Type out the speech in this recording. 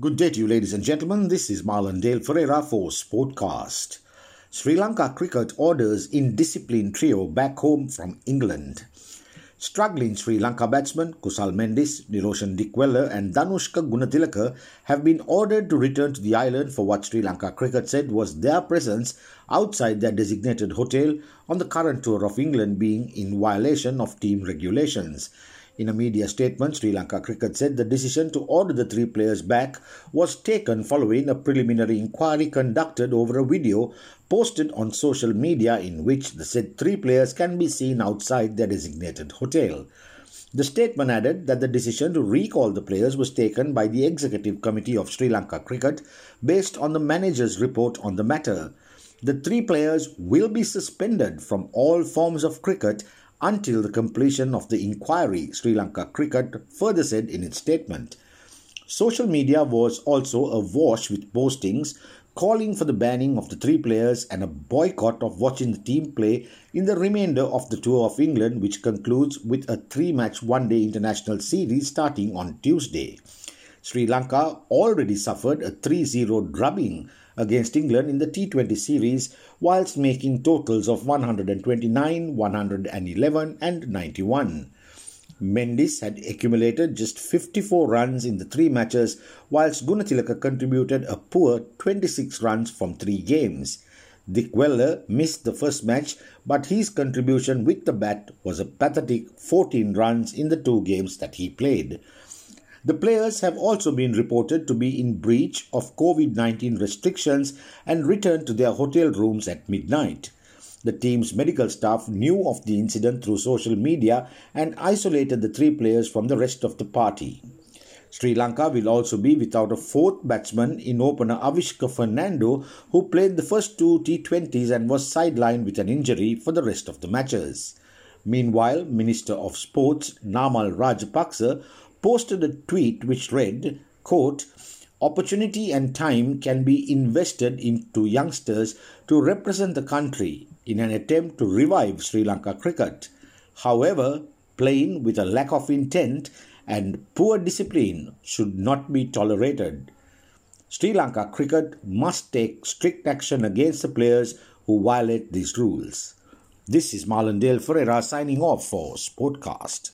Good day to you, ladies and gentlemen. This is Marlon Dale Ferreira for Sportcast. Sri Lanka cricket orders indisciplined trio back home from England. Struggling Sri Lanka batsmen Kusal Mendis, Niroshan Dickwella, and Danushka Gunatilaka have been ordered to return to the island for what Sri Lanka cricket said was their presence outside their designated hotel on the current tour of England being in violation of team regulations. In a media statement, Sri Lanka Cricket said the decision to order the three players back was taken following a preliminary inquiry conducted over a video posted on social media in which the said three players can be seen outside their designated hotel. The statement added that the decision to recall the players was taken by the Executive Committee of Sri Lanka Cricket based on the manager's report on the matter. The three players will be suspended from all forms of cricket until the completion of the inquiry, Sri Lanka Cricket further said in its statement. Social media was also awash with postings calling for the banning of the three players and a boycott of watching the team play in the remainder of the Tour of England, which concludes with a three match one day international series starting on Tuesday. Sri Lanka already suffered a 3 0 drubbing against England in the T20 series, whilst making totals of 129, 111, and 91. Mendis had accumulated just 54 runs in the three matches, whilst Gunatilaka contributed a poor 26 runs from three games. Dickwella missed the first match, but his contribution with the bat was a pathetic 14 runs in the two games that he played. The players have also been reported to be in breach of COVID 19 restrictions and returned to their hotel rooms at midnight. The team's medical staff knew of the incident through social media and isolated the three players from the rest of the party. Sri Lanka will also be without a fourth batsman in opener Avishka Fernando, who played the first two T20s and was sidelined with an injury for the rest of the matches. Meanwhile, Minister of Sports Namal Rajapaksa posted a tweet which read, quote, Opportunity and time can be invested into youngsters to represent the country in an attempt to revive Sri Lanka cricket. However, playing with a lack of intent and poor discipline should not be tolerated. Sri Lanka cricket must take strict action against the players who violate these rules. This is Marlon Dale Ferreira signing off for Sportcast.